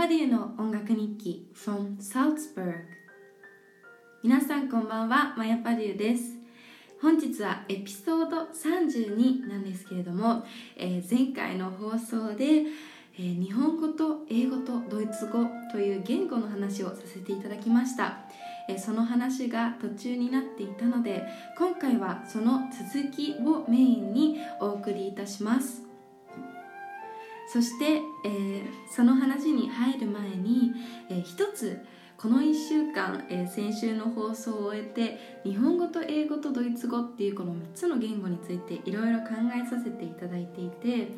パデューの音楽日記 from Salzburg 皆さんこんばんはマヤパデューです。本日はエピソード32なんですけれども、えー、前回の放送で、えー、日本語と英語とドイツ語という言語の話をさせていただきました、えー、その話が途中になっていたので今回はその続きをメインにお送りいたします。そして、えー、その話に入る前に、えー、一つこの1週間、えー、先週の放送を終えて日本語と英語とドイツ語っていうこの3つの言語についていろいろ考えさせていただいていて、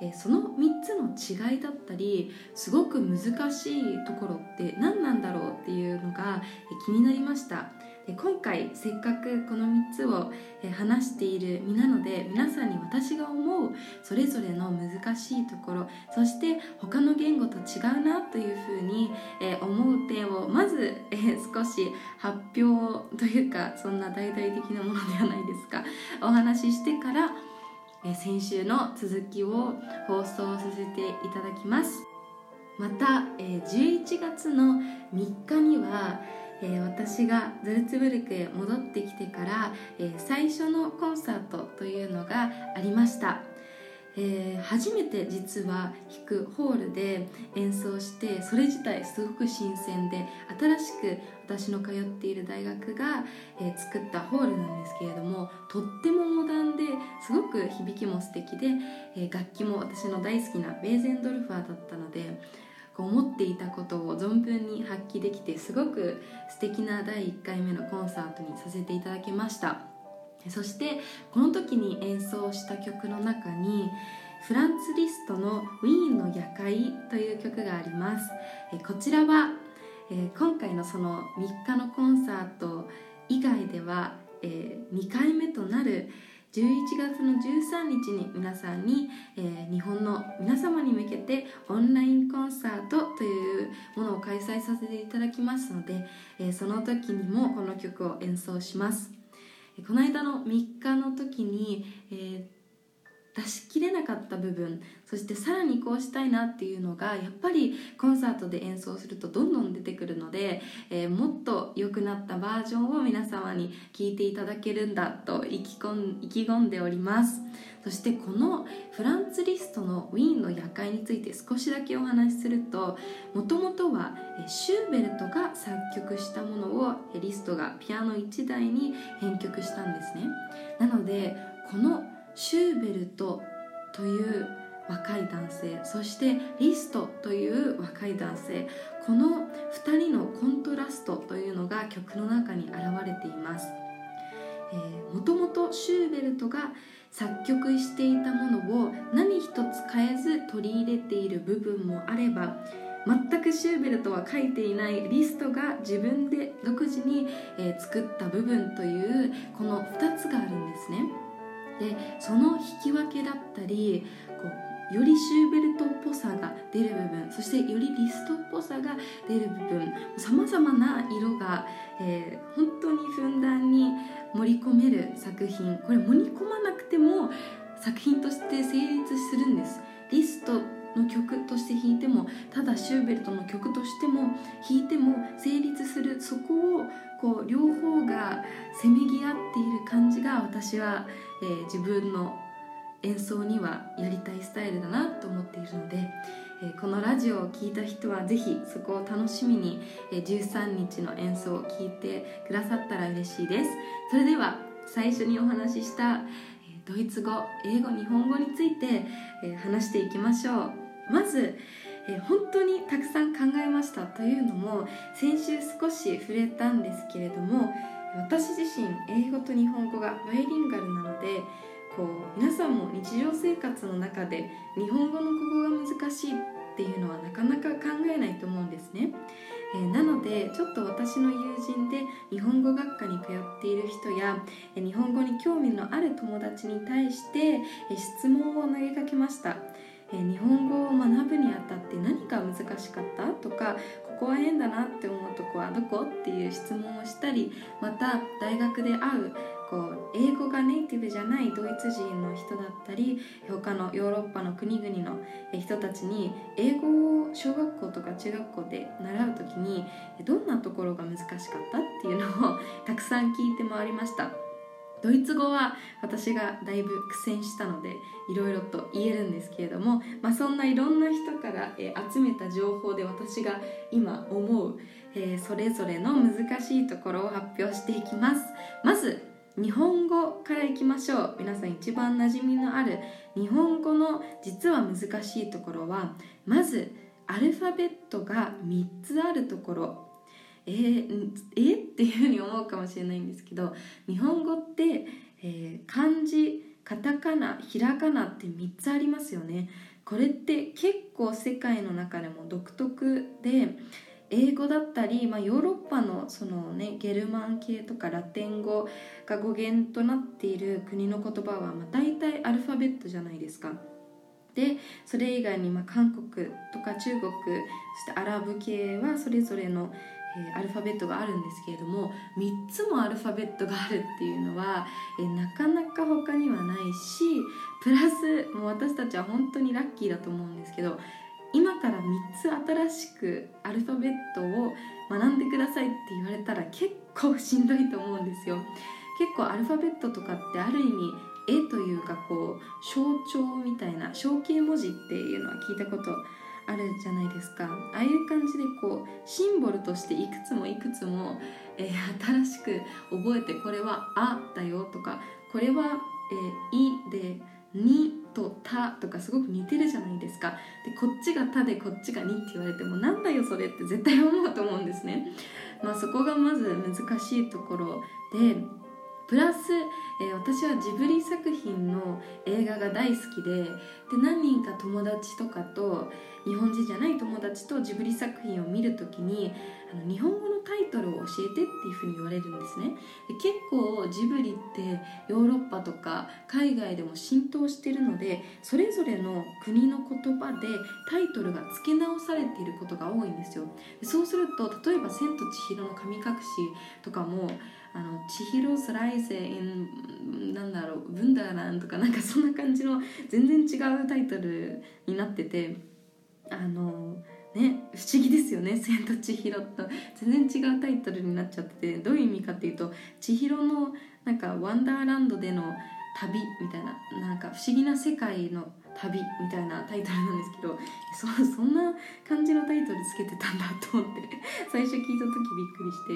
えその3つの違いだったりすごく難しいところって何なんだろうっていうのが気になりました。今回せっかくこの3つを話している身なので皆さんに私が思うそれぞれの難しいところそして他の言語と違うなというふうに思う点をまず少し発表というかそんな大々的なものではないですか。お話ししてから先週の続きを放送させていただきます。また11月の3日にはえー、私がザルツブルクへ戻ってきてから、えー、最初のコンサートというのがありました、えー、初めて実は弾くホールで演奏してそれ自体すごく新鮮で新しく私の通っている大学が、えー、作ったホールなんですけれどもとってもモダンですごく響きも素敵で、え楽器も私の大好きなベーゼンドルファーだったので思っていたことを存分に発揮できてすごく素敵な第1回目のコンサートにさせていただきました。そしてこの時に演奏した曲の中にフランツ・リストの「ウィーンの夜会」という曲があります。こちらは今回のその3日のコンサート以外では2回目となる11月の13日に皆さんに、えー、日本の皆様に向けてオンラインコンサートというものを開催させていただきますので、えー、その時にもこの曲を演奏します。この間の3日の時に、えー出しきれなかった部分そしてさらにこうしたいなっていうのがやっぱりコンサートで演奏するとどんどん出てくるので、えー、もっと良くなったバージョンを皆様に聞いていただけるんだと意気込ん意気込んでおります。そしてこのフランツ・リストのウィーンの夜会について少しだけお話しするともともとはシューベルトが作曲したものをリストがピアノ1台に編曲したんですね。なのでこのシューベルトという若い男性そしてリストという若い男性この2人のコントラストというのが曲の中に現れていますもともとシューベルトが作曲していたものを何一つ変えず取り入れている部分もあれば全くシューベルトは書いていないリストが自分で独自に、え作った部分というこの2つがあるんですね。でその引き分けだったりこうよりシューベルトっぽさが出る部分そしてよりリストっぽさが出る部分さまざまな色が、えー、本当にふんだんに盛り込める作品。これ盛り込まなくても作品として成立するんです。リストの曲として弾いてもただシューベルトの曲としても弾いても成立する。そこをこう両方がせめぎ合っている感じが私は、えー、自分の演奏にはやりたいスタイルだなと思っているので、えー、このラジオを聴いた人はぜひそこを楽しみに、えー、13日の演奏を聴いてくださったら嬉しいです。それでは最初にお話しした、えドイツ語英語日本語について、え話していきましょう。まず、え本当にたくさん考えましたというのも先週少し触れたんですけれども私自身英語と日本語がバイリンガルなのでこう皆さんも日常生活の中で日本語のここが難しいっていうのはなかなか考えないと思うんですね、えー、なのでちょっと私の友人で日本語学科に通っている人やえ日本語に興味のある友達に対してえ質問を投げかけました。え日本語を学ぶにあたって何が難しかったとかここは変だなって思うとこはどこ？っていう質問をしたりまた大学で会うこう英語がネイティブじゃないドイツ人の人だったり他のヨーロッパの国々の人たちに英語を小学校とか中学校で習う時にどんなところが難しかったっていうのをたくさん聞いて回りました。ドイツ語は私がだいぶ苦戦したのでいろいろと言えるんですけれども、まあ、そんないろんな人から、え集めた情報で私が今思う、えー、それぞれの難しいところを発表していきます。まず日本語からいきましょう。皆さん一番馴染みのある日本語の実は難しいところはまずアルファベットが3つあるところ。えー、え？っていうふうに思うかもしれないんですけど日本語って、えー、漢字カタカナひらがなって3つありますよねこれって結構世界の中でも独特で英語だったり、まあ、ヨーロッパのその、ね、ゲルマン系とかラテン語が語源となっている国の言葉は、まあ、大体アルファベットじゃないですか。でそれ以外に、まあ、韓国とか中国そしてアラブ系はそれぞれの、えー、アルファベットがあるんですけれども3つもアルファベットがあるっていうのは、えー、なかなか他にはないしプラスもう私たちは本当にラッキーだと思うんですけど今から3つ新しくアルファベットを学んでくださいって言われたら結構しんどいと思うんですよ。結構アルファベットとかってある意味絵というかこう象徴みたいな象形文字っていうのは聞いたことあるじゃないですか。ああいう感じでこうシンボルとしていくつもいくつも、えー、新しく覚えてこれは「あ」だよとかこれは「えー、い」で「に」と「た」とかすごく似てるじゃないですか。でこっちが「た」でこっちが「に」って言われてもなんだよそれって絶対思うと思うんですね。まあそこがまず難しいところでプラス、えー、私はジブリ作品の映画が大好きでで何人か友達とかと日本人じゃない友達とジブリ作品を見る時にあの日本語のタイトルを教えてっていうふうに言われるんですね。で結構ジブリってヨーロッパとか海外でも浸透してるのでそれぞれの国の言葉でタイトルが付け直されていることが多いんですよ。でそうすると例えば「千と千尋の神隠し」とかもあの「千尋スライゼイン」なんだろう「ブンダーラン」とかなんかそんな感じの全然違うタイトルになっててあのね不思議ですよね「千と千尋」と。全然違うタイトルになっちゃっててどういう意味かっていうと千尋のなんかワンダーランドでの旅みたいななんか不思議な世界の旅みたいなタイトルなんですけどそそんな感じのタイトルつけてたんだと思って 最初聞いた時びっくりし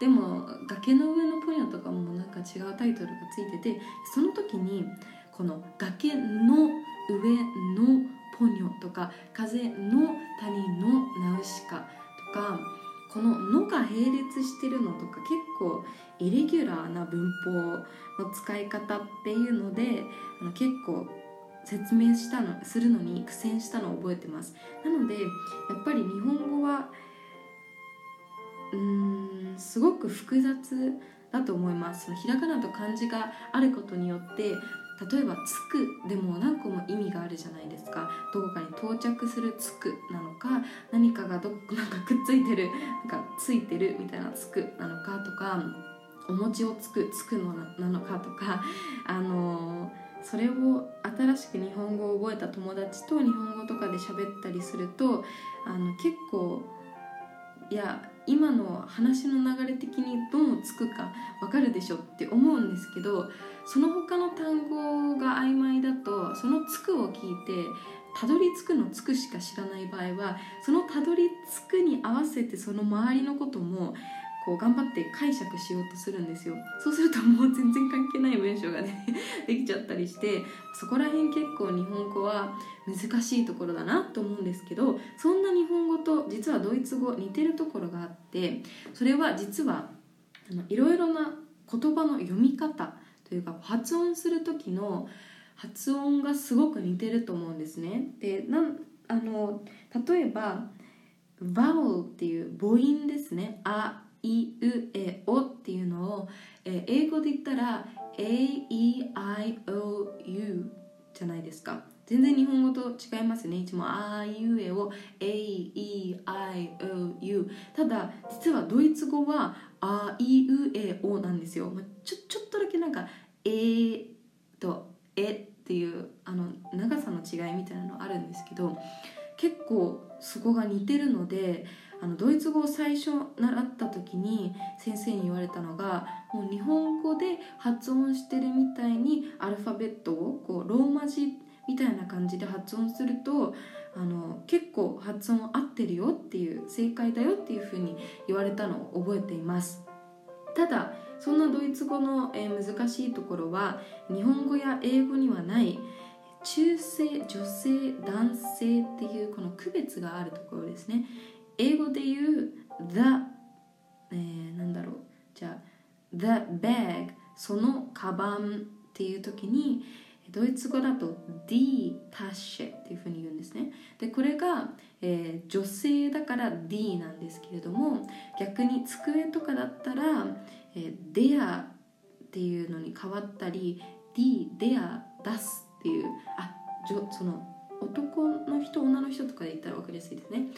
てでも「崖の上のポニョ」とかもなんか違うタイトルがついててその時にこの「崖の上のポニョ」とか「風の谷のナウシカ」とかこの「の」が並列してるのとか結構イレギュラーな文法の使い方っていうのであの結構説明したのするのに苦戦したのを覚えてます。なのでやっぱり日本語はうーんすごく複雑だと思います。そのひらがなと漢字があることによって例えば「つく」でも何個も意味があるじゃないですか。どこかに到着する「つく」なのか何かがどなんかくっついてるなんかついてるみたいな「つく」なのかとかお餅をつくつくのなのかとかあのそれを新しく日本語を覚えた友達と日本語とかで喋ったりするとあの結構いや今の話の流れ的にどうつくかわかるでしょって思うんですけどその他の単語が曖昧だとその「つく」を聞いてたどり着くの「つく」しか知らない場合はそのたどり着くに合わせてその周りのこともこう頑張って解釈しようとするんですよ。そうするともう全然関係ない文章がね できちゃったりしてそこら辺結構日本語は難しいところだなと思うんですけどそんな日本語と実はドイツ語似てるところがあってそれは実はいろいろな言葉の読み方というか発音する時の発音がすごく似てると思うんですね。でなんあの例えば「vowel」っていう母音ですね「あ」いうえおっていうのを、え、英語で言ったら A-E-I-O-U じゃないですか。全然日本語と違いますね。いつもあいうえを A-E-I-O-U ただ実はドイツ語はあいうえおなんですよ。ちょちょっとだけなんかえーとえっていうあの長さの違いみたいなのあるんですけど結構そこが似てるのであのドイツ語を最初習った時に先生に言われたのがもう日本語で発音してるみたいにアルファベットをこうローマ字みたいな感じで発音するとあの結構発音合ってるよっていう正解だよっていうふうに言われたのを覚えています。ただそんなドイツ語の、え、難しいところは日本語や英語にはない中性女性男性っていうこの区別があるところですね。英語で言う the、えー、なんだろう。じゃあ the bag そのカバンっていう時にドイツ語だと die Tasche っていうふうに言うんですね。でこれが、えー、女性だから D なんですけれども逆に机とかだったら、えー、der っていうのに変わったり D、der、das っていうあじょその男の人女の人とかで言ったら分かりやすいですね。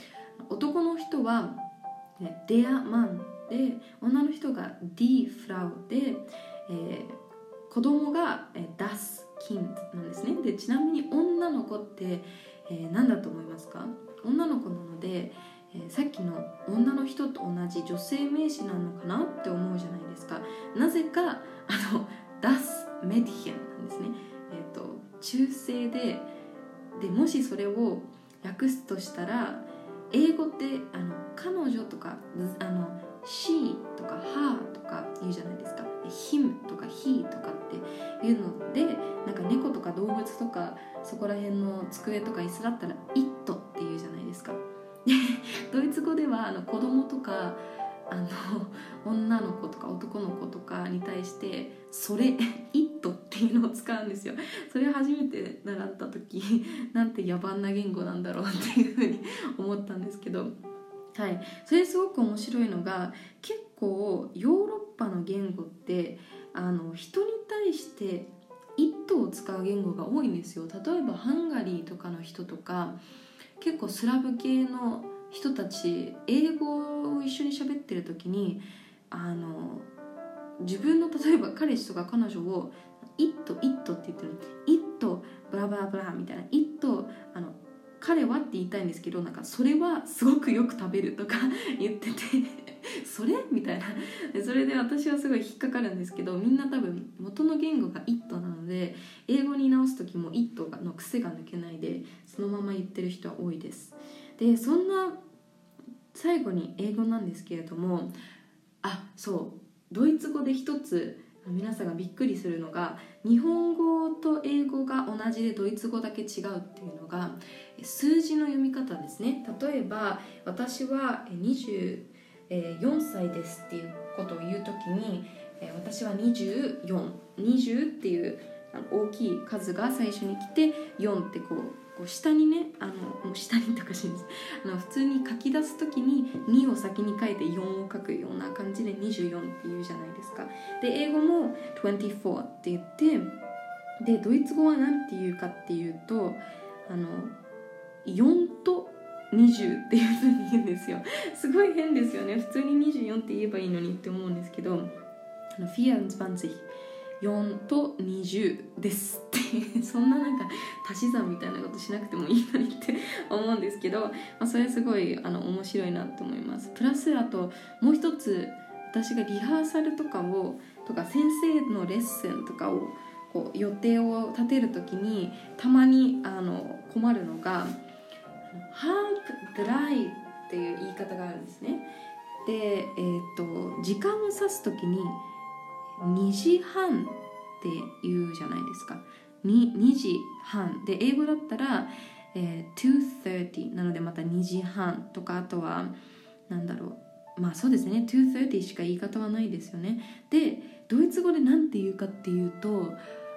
男の人は der Mann で女の人が die Frau で、えー、子供が das Kind なんですね。でちなみに女の子って、えー、何だと思いますか？女の子なので、えー、さっきの女の人と同じ女性名詞なのかなって思うじゃないですか。なぜかあの Das Mädchen なんですね。えっ、ー、と中性ででもしそれを訳すとしたら英語ってあの彼女とかあの she とか her とか言うじゃないですか。him とか he とかっていうのでなんか猫とか動物とかそこら辺の机とか椅子だったら it っていうじゃないですか。ドイツ語ではあの子供とかあの女の子とか男の子とかに対して「それ it」っていうのを使うんですよ。それ初めて習った時なんて野蛮な言語なんだろうっていうふうに思ったんですけど。はい。それすごく面白いのが結構ヨーロッパの言語ってあの人に対して「it」を使う言語が多いんですよ。例えばハンガリーとかの人とか結構スラブ系の人たち英語を一緒に喋ってる時にあの自分の例えば彼氏とか彼女を「イットイット」って言ってる「イットブラブラブラ」みたいな「イット彼は」って言いたいんですけどなんかそれはすごくよく食べるとか 言っててそれ？みたいな。それで私はすごい引っかかるんですけどみんな多分元の言語が「イット」なので英語に直す時も「イット」の癖が抜けないでそのまま言ってる人は多いです。でそんな最後に英語なんですけれどもあそう。ドイツ語で一つ皆さんがびっくりするのが日本語と英語が同じでドイツ語だけ違うっていうのが数字の読み方ですね。例えば私は24歳ですっていうことを言う時に私は2420っていう大きい数が最初に来て4ってこうこう下にねあのもう下にとかしいんです。あの普通に書き出す時に2を先に書いて4を書くような感じで24っていうじゃないですか。で英語も24って言ってでドイツ語は何て言うかっていうとあの4と20っていうふうに言うんですよ。すごい変ですよね。普通に24って言えばいいのにって思うんですけどあの24 4と20ですって そんななんか足し算みたいなことしなくてもいいのにって思うんですけど、まあ、それすごいあの面白いなと思います。プラスあともう一つ私がリハーサルとかをとか先生のレッスンとかをこう予定を立てる時にたまにあの困るのが「ハープドライ」っていう言い方があるんですね。で、えーと、時間を指す時に「2時半って言うじゃないですか。2, 2時半。で英語だったら、えー、2.30なのでまた2時半とかあとはなんだろう。まあそうですね。2.30しか言い方はないですよね。でドイツ語で何て言うかっていうと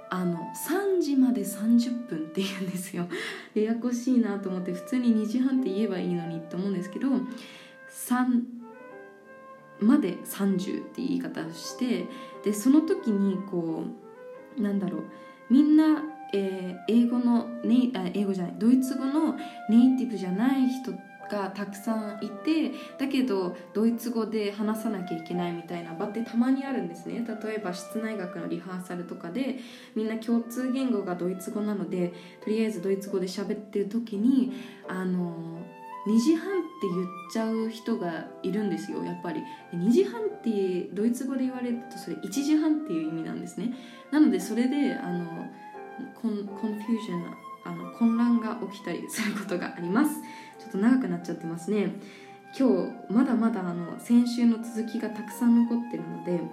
あの3時まで30分って言うんですよ。ややこしいなと思って普通に2時半って言えばいいのにって思うんですけど3まで30って言い方をしてでその時にこうなんだろうみんな、えー、英語のネあ英語じゃないドイツ語のネイティブじゃない人がたくさんいてだけどドイツ語で話さなきゃいけないみたいな場ってたまにあるんですね。例えば室内楽のリハーサルとかでみんな共通言語がドイツ語なのでとりあえずドイツ語で喋ってる時にあの2時半って言っちゃう人がいるんですよやっぱり。2時半ってドイツ語で言われるとそれ1時半っていう意味なんですね。なのでそれであのコンコンフュージョンあの混乱が起きたりすることがあります。ちょっと長くなっちゃってますね。今日まだまだあの先週の続きがたくさん残ってるので、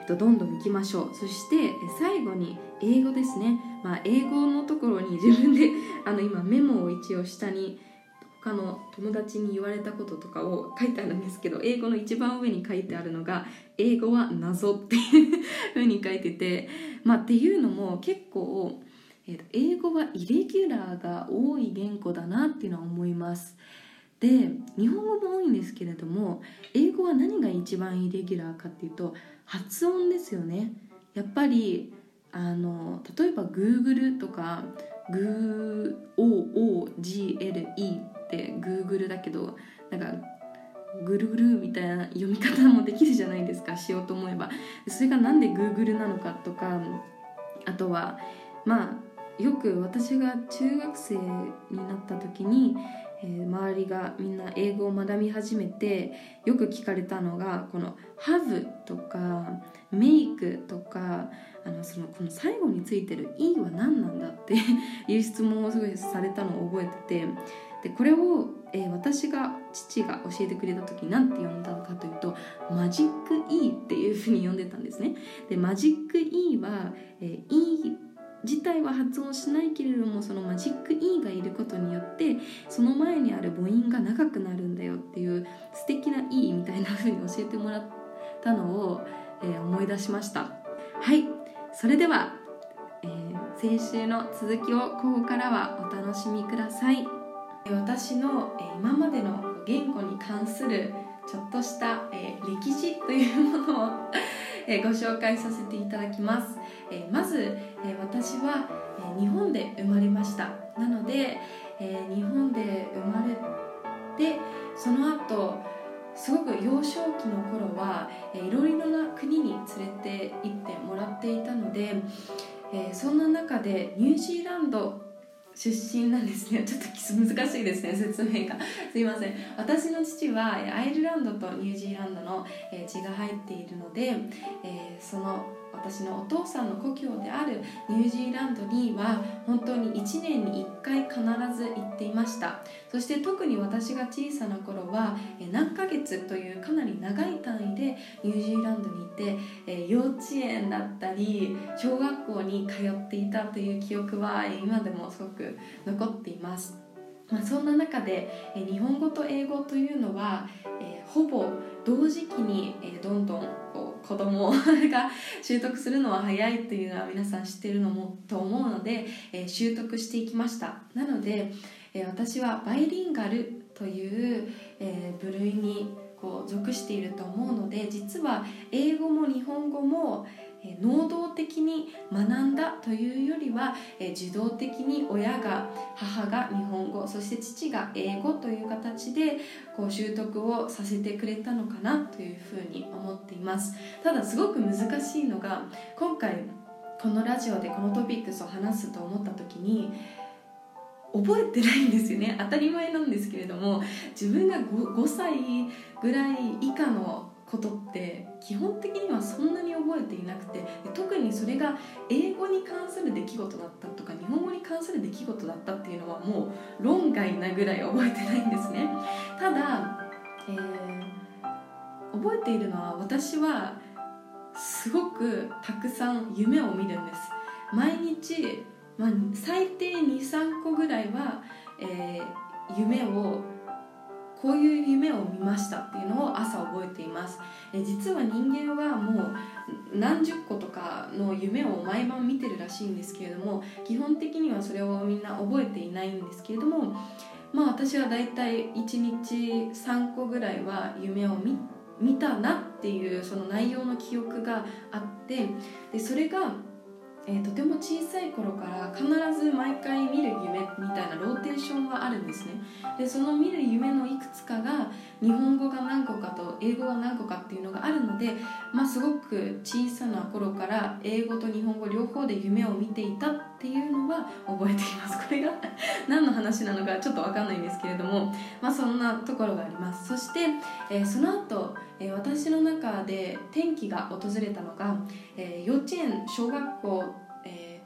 えっと、どんどんいきましょう。そして最後に英語ですね、まあ、英語のところに自分であの今メモを一応下に他の友達に言われたこととかを書いてあるんですけど英語の一番上に書いてあるのが「英語は謎」っていうふうに書いててまあっていうのも結構、えー、英語はイレギュラーが多い言語だなっていうのは思います。で日本語も多いんですけれども英語は何が一番イレギュラーかっていうと発音ですよねやっぱりあの例えば Google とか GOOGLE Google だけどなんかぐるぐるみたいな読み方もできるじゃないですかしようと思えば。それが何で Google なのかとかあとはまあよく私が中学生になった時に、えー、周りがみんな英語を学び始めてよく聞かれたのがこの「have」とか「make」とかあのそのこの最後についてる「e」は何なんだっていう質問をすごいされたのを覚えててでこれを、えー、私が父が教えてくれた時何て呼んだのかというとマジック E っていうふうに呼んでたんですね。でマジック E は、えー、E 自体は発音しないけれどもそのマジック E がいることによってその前にある母音が長くなるんだよっていう素敵な E みたいなふうに教えてもらったのを、えー、思い出しました。はい。それでは、えー、先週の続きをここからはお楽しみください。私の今までの言語に関するちょっとした歴史というものを ご紹介させていただきます。まず私は日本で生まれました。なので日本で生まれてその後すごく幼少期の頃はいろいろな国に連れて行ってもらっていたのでそんな中でニュージーランド出身なんですね。ちょっと難しいですね説明が。すいません。私の父はアイルランドとニュージーランドの血が入っているので、えー、その私のお父さんの故郷であるニュージーランドには本当に1年に1回必ず行っていました。そして特に私が小さな頃は何ヶ月というかなり長い単位でニュージーランドにいて幼稚園だったり小学校に通っていたという記憶は今でもすごく残っています。まあ、そんな中で日本語と英語というのは、え、ほぼ同時期に、えー、どんどん子供が習得するのは早いというのは皆さん知ってるのもと思うので、えー、習得していきました。なので、えー、私はバイリンガルという、えー、部類にこう属していると思うので実は英語も日本語も、能動的に学んだというよりは受動的に親が母が日本語そして父が英語という形でこう習得をさせてくれたのかなというふうに思っています。ただすごく難しいのが今回このラジオでこのトピックスを話すと思った時に覚えてないんですよね。当たり前なんですけれども自分が 5, 5歳ぐらい以下のことって基本的にはそんなに覚えていなくて特にそれが英語に関する出来事だったとか日本語に関する出来事だったっていうのはもう論外なぐらい覚えてないんですね。ただ、えー、覚えているのは私はすごくたくさん夢を見るんです。毎日、まあ、最低23個ぐらいは、えー、夢をこういう夢を見ましたっていうのを朝覚えています。え実は人間はもう何十個とかの夢を毎晩見てるらしいんですけれども基本的にはそれをみんな覚えていないんですけれどもまあ私はだいたい1日3個ぐらいは夢を見見たなっていうその内容の記憶があってでそれがえー、とても小さい頃から必ず毎回ションがあるんですね。でその見る夢のいくつかが日本語が何個かと英語が何個かっていうのがあるので、まあ、すごく小さな頃から英語と日本語両方で夢を見ていたっていうのは覚えています。これが何の話なのかちょっと分かんないんですけれども、まあ、そんなところがあります。そして、えー、その後、えー、私の中で転機が訪れたのが、えー、幼稚園小学校、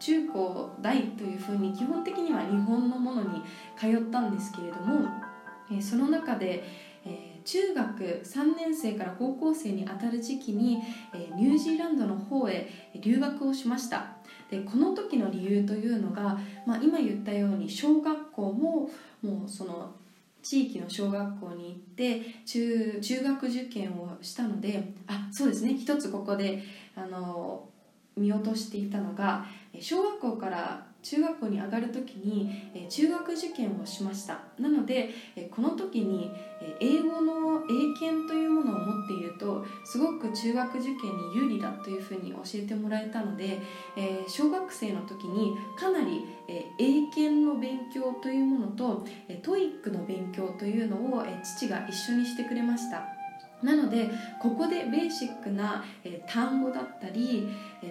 中高大というふうに基本的には日本のものに通ったんですけれども、え、その中で、え、中学3年生から高校生にあたる時期に、えニュージーランドの方へ留学をしました。でこの時の理由というのが、まあ、今言ったように小学校ももうその地域の小学校に行って中中学受験をしたのであそうですね。一つここであの見落としていたのが小学校から中学校に上がる時に中学受験をしました。なのでこの時に英語の英検というものを持っているとすごく中学受験に有利だというふうに教えてもらえたので小学生の時にかなり英検の勉強というものと TOEIC の勉強というのを父が一緒にしてくれました。なのでここでベーシックな、単語だったり、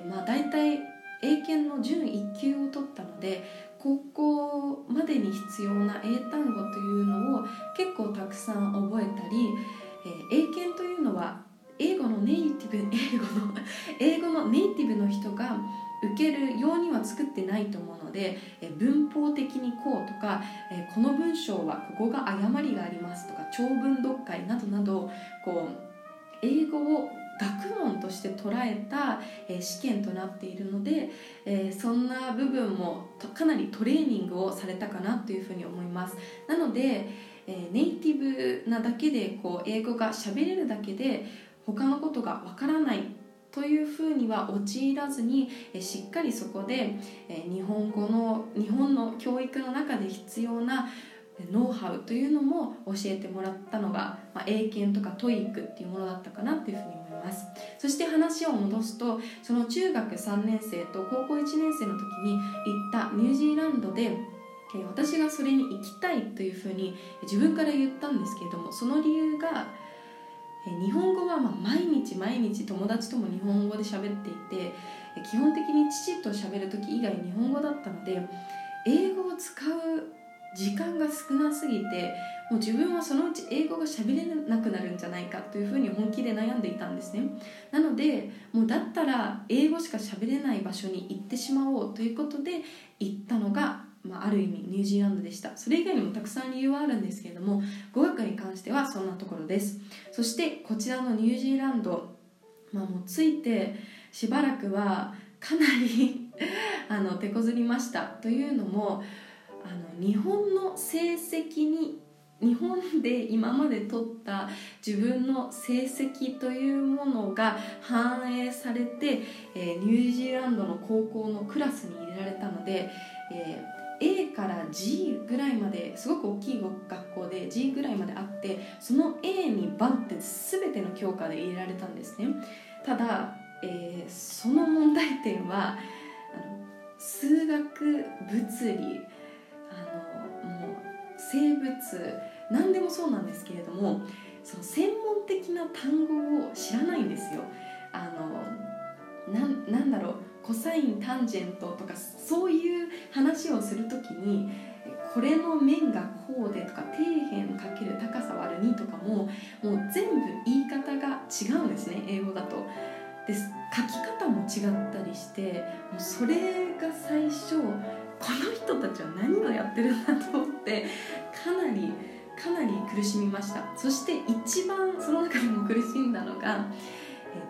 まあ、大体英検の準1級を取ったので高校までに必要な英単語というのを結構たくさん覚えたり、えー、英検というのは英語のネイティブ 英語の英語のネイティブの人が受けるようには作ってないと思うので文法的にこうとかこの文章はここが誤りがありますとか長文読解などなどこう英語を学問として捉えたえ試験となっているのでえそんな部分もかなりトレーニングをされたかなというふうに思います。なのでえネイティブなだけでこう英語が喋れるだけで他のことがわからないというふうには陥らずにしっかりそこで日本語の日本の教育の中で必要なノウハウというのも教えてもらったのが、まあ、英検とか TOEIC っていうものだったかなっていうふうに思いますます。そして話を戻すとその中学3年生と高校1年生の時に行ったニュージーランドで私がそれに行きたいというふうに自分から言ったんですけれどもその理由が日本語はま毎日毎日友達とも日本語で喋っていて基本的に父と喋る時以外日本語だったので英語を使う時間が少なすぎてもう自分はそのうち英語が喋れなくなるんじゃないかというふうに本気で悩んでいたんですね。なのでもうだったら英語しか喋れない場所に行ってしまおうということで行ったのがまあ、ある意味ニュージーランドでした。それ以外にもたくさん理由はあるんですけれども語学に関してはそんなところです。そしてこちらのニュージーランド、まあ、もうついてしばらくはかなり あの手こずりました。というのもあの日本の成績に日本で今まで取った自分の成績というものが反映されて、えー、ニュージーランドの高校のクラスに入れられたので、えー A から G ぐらいまですごく大きい学校で G ぐらいまであってその A にバンって全ての教科で入れられたんですね。ただ、えー、その問題点は数学物理生物何でもそうなんですけれどもその専門的な単語を知らないんですよあのなんだろうコサインタンジェントとかそういう話をする時にこれの面がこうでとか底辺かける高さ割る2とかももう全部言い方が違うんですね英語だと。で書き方も違ったりしてもうそれが最初この人たちは何をやってるんだと思ってかなりかなり苦しみました。そして一番その中でも苦しんだのが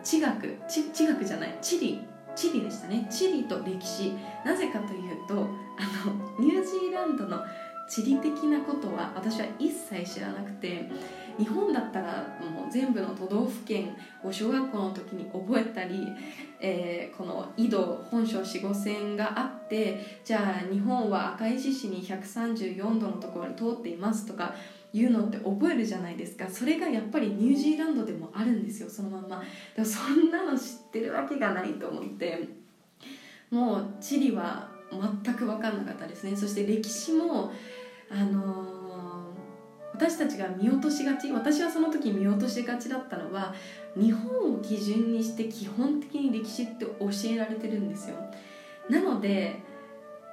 地学。地学じゃない。地理。地理でしたね。地理と歴史。なぜかというとあのニュージーランドの地理的なことは私は一切知らなくて日本だったらもう全部の都道府県を小学校の時に覚えたり、えー、この緯度本省四五線があってじゃあ日本は赤石市に134度のところに通っていますとかいうのって覚えるじゃないですか。それがやっぱりニュージーランドでもあるんですよそのまんま。でそんなの知ってるわけがないと思って。もう地理は全く分かんなかったですね。そして歴史もあの私たちが見落としがち私はその時見落としがちだったのは日本を基準にして基本的に歴史って教えられてるんですよ。なので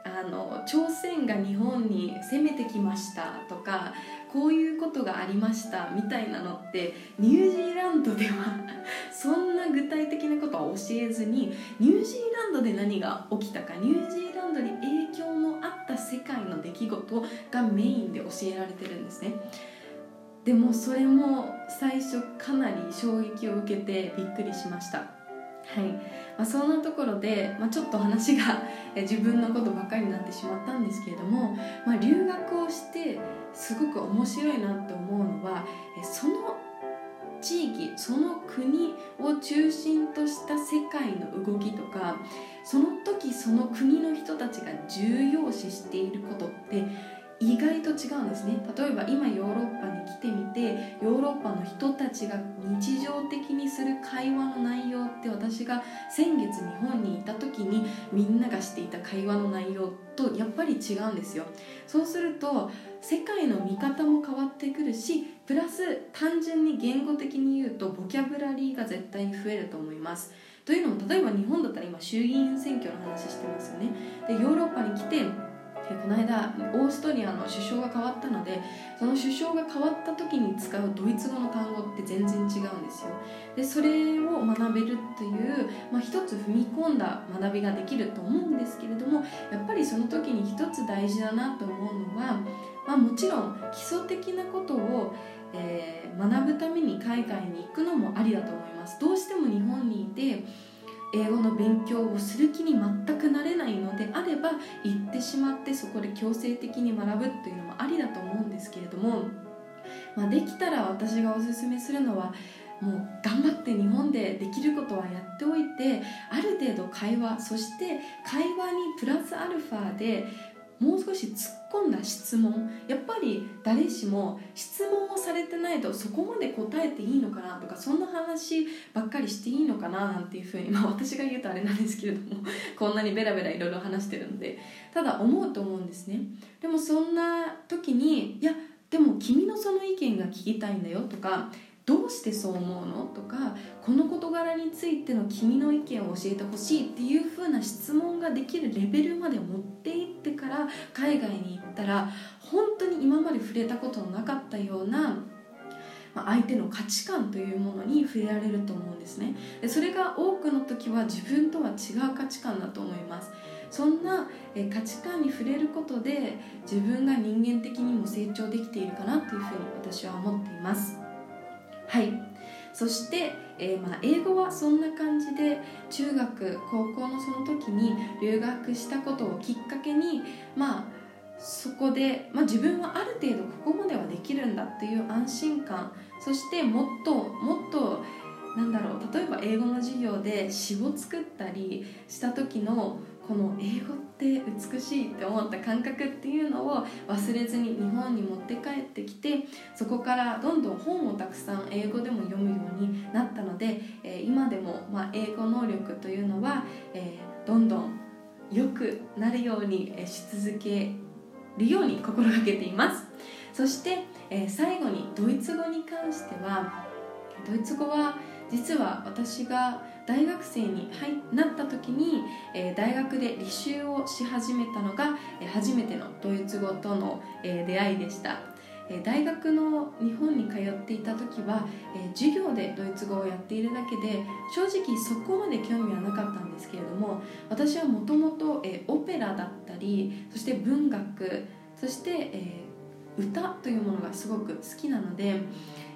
あの朝鮮が日本に攻めてきましたとかこういうことがありましたみたいなのってニュージーランドでは そんな具体的なことは教えずにニュージーランドで何が起きたかニュージーランドに影響のあった世界の出来事がメインで教えられてるんですね。でもそれも最初かなり衝撃を受けてびっくりしました。はい。まあ、そんなところで、まあ、ちょっと話が 自分のことばっかりになってしまったんですけれども、まあ、留学をしてすごく面白いなって思うのはその地域その国を中心とした世界の動きとかその時その国の人たちが重要視していることって意外と違うんですね。例えば今ヨーロッパに来てみてヨーロッパの人たちが日常的にする会話の内容って私が先月日本にいた時にみんながしていた会話の内容とやっぱり違うんですよ。そうすると世界の見方も変わってくるしプラス単純に言語的に言うとボキャブラリーが絶対に増えると思います。というのも例えば日本だったら今衆議院選挙の話してますよね。でヨーロッパに来てでこの間オーストリアの首相が変わったのでその首相が変わった時に使うドイツ語の単語って全然違うんですよ。でそれを学べるという、まあ、一つ踏み込んだ学びができると思うんですけれどもやっぱりその時に一つ大事だなと思うのは、まあ、もちろん基礎的なことをえー、学ぶために海外に行くのもありだと思います。どうしても日本にいて英語の勉強をする気に全くなれないのであれば行ってしまってそこで強制的に学ぶというのもありだと思うんですけれども、まあ、できたら私がおすすめするのはもう頑張って日本でできることはやっておいてある程度会話そして会話にプラスアルファでもう少し突っ込んだ質問やっぱり誰しも質問をされてないとそこまで答えていいのかなとかそんな話ばっかりしていいのかななんていうふうに、まあ、私が言うとあれなんですけれどもこんなにベラベラいろいろ話してるのでただ思うと思うんですね。でもそんな時にいやでも君のその意見が聞きたいんだよとかどうしてそう思うの？とかこの事柄についての君の意見を教えてほしいっていう風な質問ができるレベルまで持っていってから海外に行ったら本当に今まで触れたことのなかったような相手の価値観というものに触れられると思うんですね。でそれが多くの時は自分とは違う価値観だと思います。そんな価値観に触れることで自分が人間的にも成長できているかなというふうに私は思っています。はい。そして、えー、まあ、英語はそんな感じで中学高校のその時に留学したことをきっかけにまあそこで、まあ、自分はある程度ここまではできるんだっていう安心感そしてもっともっとなんだろう例えば英語の授業で詩を作ったりした時のこの英語って美しいって思った感覚っていうのを忘れずに日本に持って帰ってきてそこからどんどん本をたくさん英語でも読むようになったので、え今でも、ま英語能力というのは、えどんどん良くなるようにし続けるように心がけています。そして、え最後にドイツ語に関してはドイツ語は実は私が大学生になった時に、えー、大学で履修をし始めたのが、えー、初めてのドイツ語との、えー、出会いでした、え大学の日本に通っていた時は、え授業でドイツ語をやっているだけで正直そこまで興味はなかったんですけれども私はもともとオペラだったりそして文学そして、え歌というものがすごく好きなので、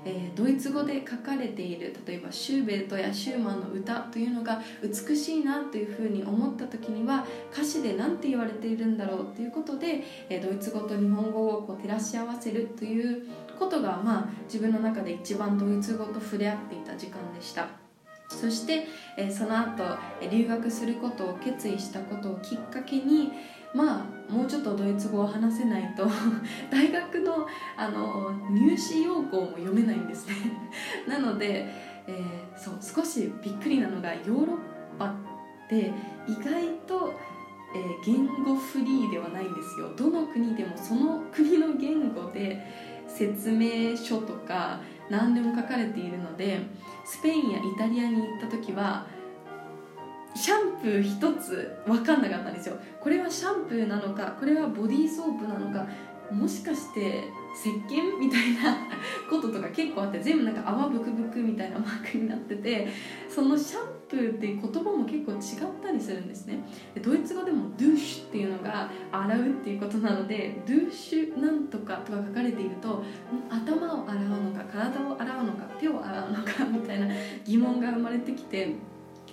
えー、ドイツ語で書かれている例えばシューベルトやシューマンの歌というのが美しいなというふうに思った時には歌詞で何て言われているんだろうということで、えー、ドイツ語と日本語をこう照らし合わせるということが、まあ、自分の中で一番ドイツ語と触れ合っていた時間でした。そして、えー、その後留学することを決意したことをきっかけに、まあもうちょっとドイツ語を話せないと 大学のあの入試要項も読めないんですね。なので、えー、そう少しびっくりなのがヨーロッパっで意外と、えー、言語フリーではないんですよ。どの国でもその国の言語で説明書とか何でも書かれているのでスペインやイタリアに行った時はシャンプー一つ分かんなかったんですよ。これはシャンプーなのかこれはボディーソープなのかもしかして石鹸みたいな こととか結構あって全部なんか泡ブクブクみたいなマークになっててそのシャンプーって言葉も結構違ったりするんですね。でドイツ語でもドゥッシュっていうのが洗うっていうことなのでドゥッシュなんとかとか書かれていると頭を洗うのか体を洗うのか手を洗うのかみたいな疑問が生まれてきて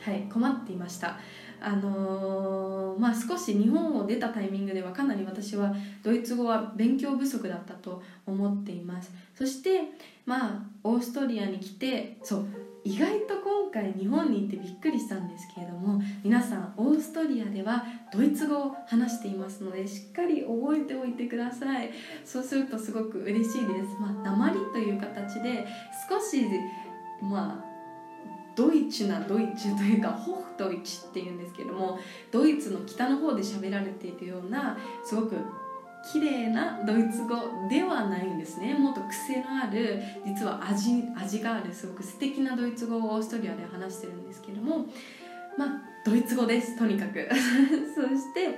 はい困っていました。あのー、まあ、少し日本を出たタイミングではかなり私はドイツ語は勉強不足だったと思っています。そしてまあオーストリアに来てそう意外と今回日本に行ってびっくりしたんですけれども皆さんオーストリアではドイツ語を話していますのでしっかり覚えておいてください。そうするとすごく嬉しいです。まあ鉛という形で少しまあドイツなドイツというかホフドイツっていうんですけどもドイツの北の方で喋られているようなすごく綺麗なドイツ語ではないんですね。もっと癖のある実は味味があるすごく素敵なドイツ語をオーストリアで話してるんですけどもまあドイツ語ですとにかく。そして、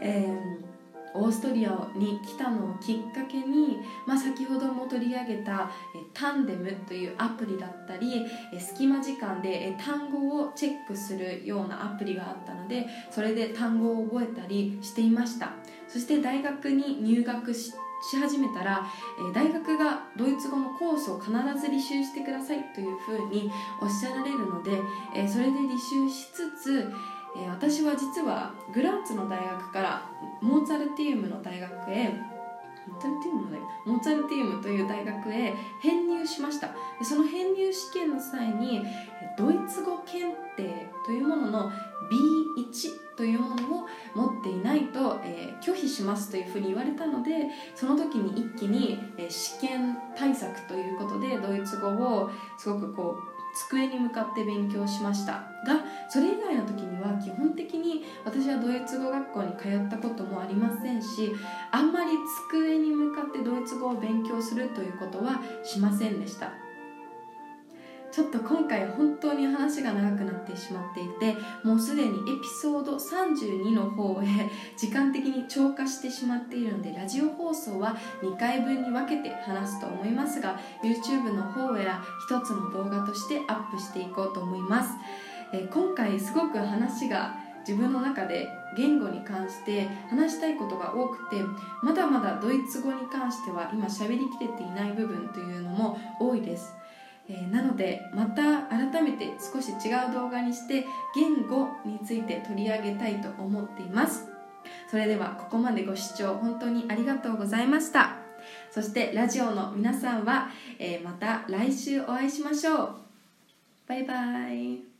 えーオーストリアに来たのをきっかけに、まあ、先ほども取り上げたタンデムというアプリだったり隙間時間で単語をチェックするようなアプリがあったのでそれで単語を覚えたりしていました。そして大学に入学し始めたら大学がドイツ語のコースを必ず履修してくださいというふうにおっしゃられるのでそれで履修しつつえー、私は実はグラーツの大学からモーツァルティウムの大学へモーツァルティウムのモーツァルティウムという大学へ編入しました。でその編入試験の際にドイツ語検定というものの B1 というものを持っていないと、えー、拒否しますというふうに言われたのでその時に一気に、えー、試験対策ということでドイツ語をすごくこう机に向かって勉強しました。がそれ以外の時には基本的に私はドイツ語学校に通ったこともありませんしあんまり机に向かってドイツ語を勉強するということはしませんでした。ちょっと今回本当に話が長くなってしまっていてもうすでにエピソード32の方へ時間的に超過してしまっているのでラジオ放送は2回分に分けて話すと思いますが YouTube の方へは1つの動画としてアップしていこうと思います、え今回すごく話が自分の中で言語に関して話したいことが多くてまだまだドイツ語に関しては今喋りきれていない部分というのも多いです。えー、なのでまた改めて少し違う動画にして言語について取り上げたいと思っています。それではここまでご視聴本当にありがとうございました。そしてラジオの皆さんは、えー、また来週お会いしましょう。バイバイ。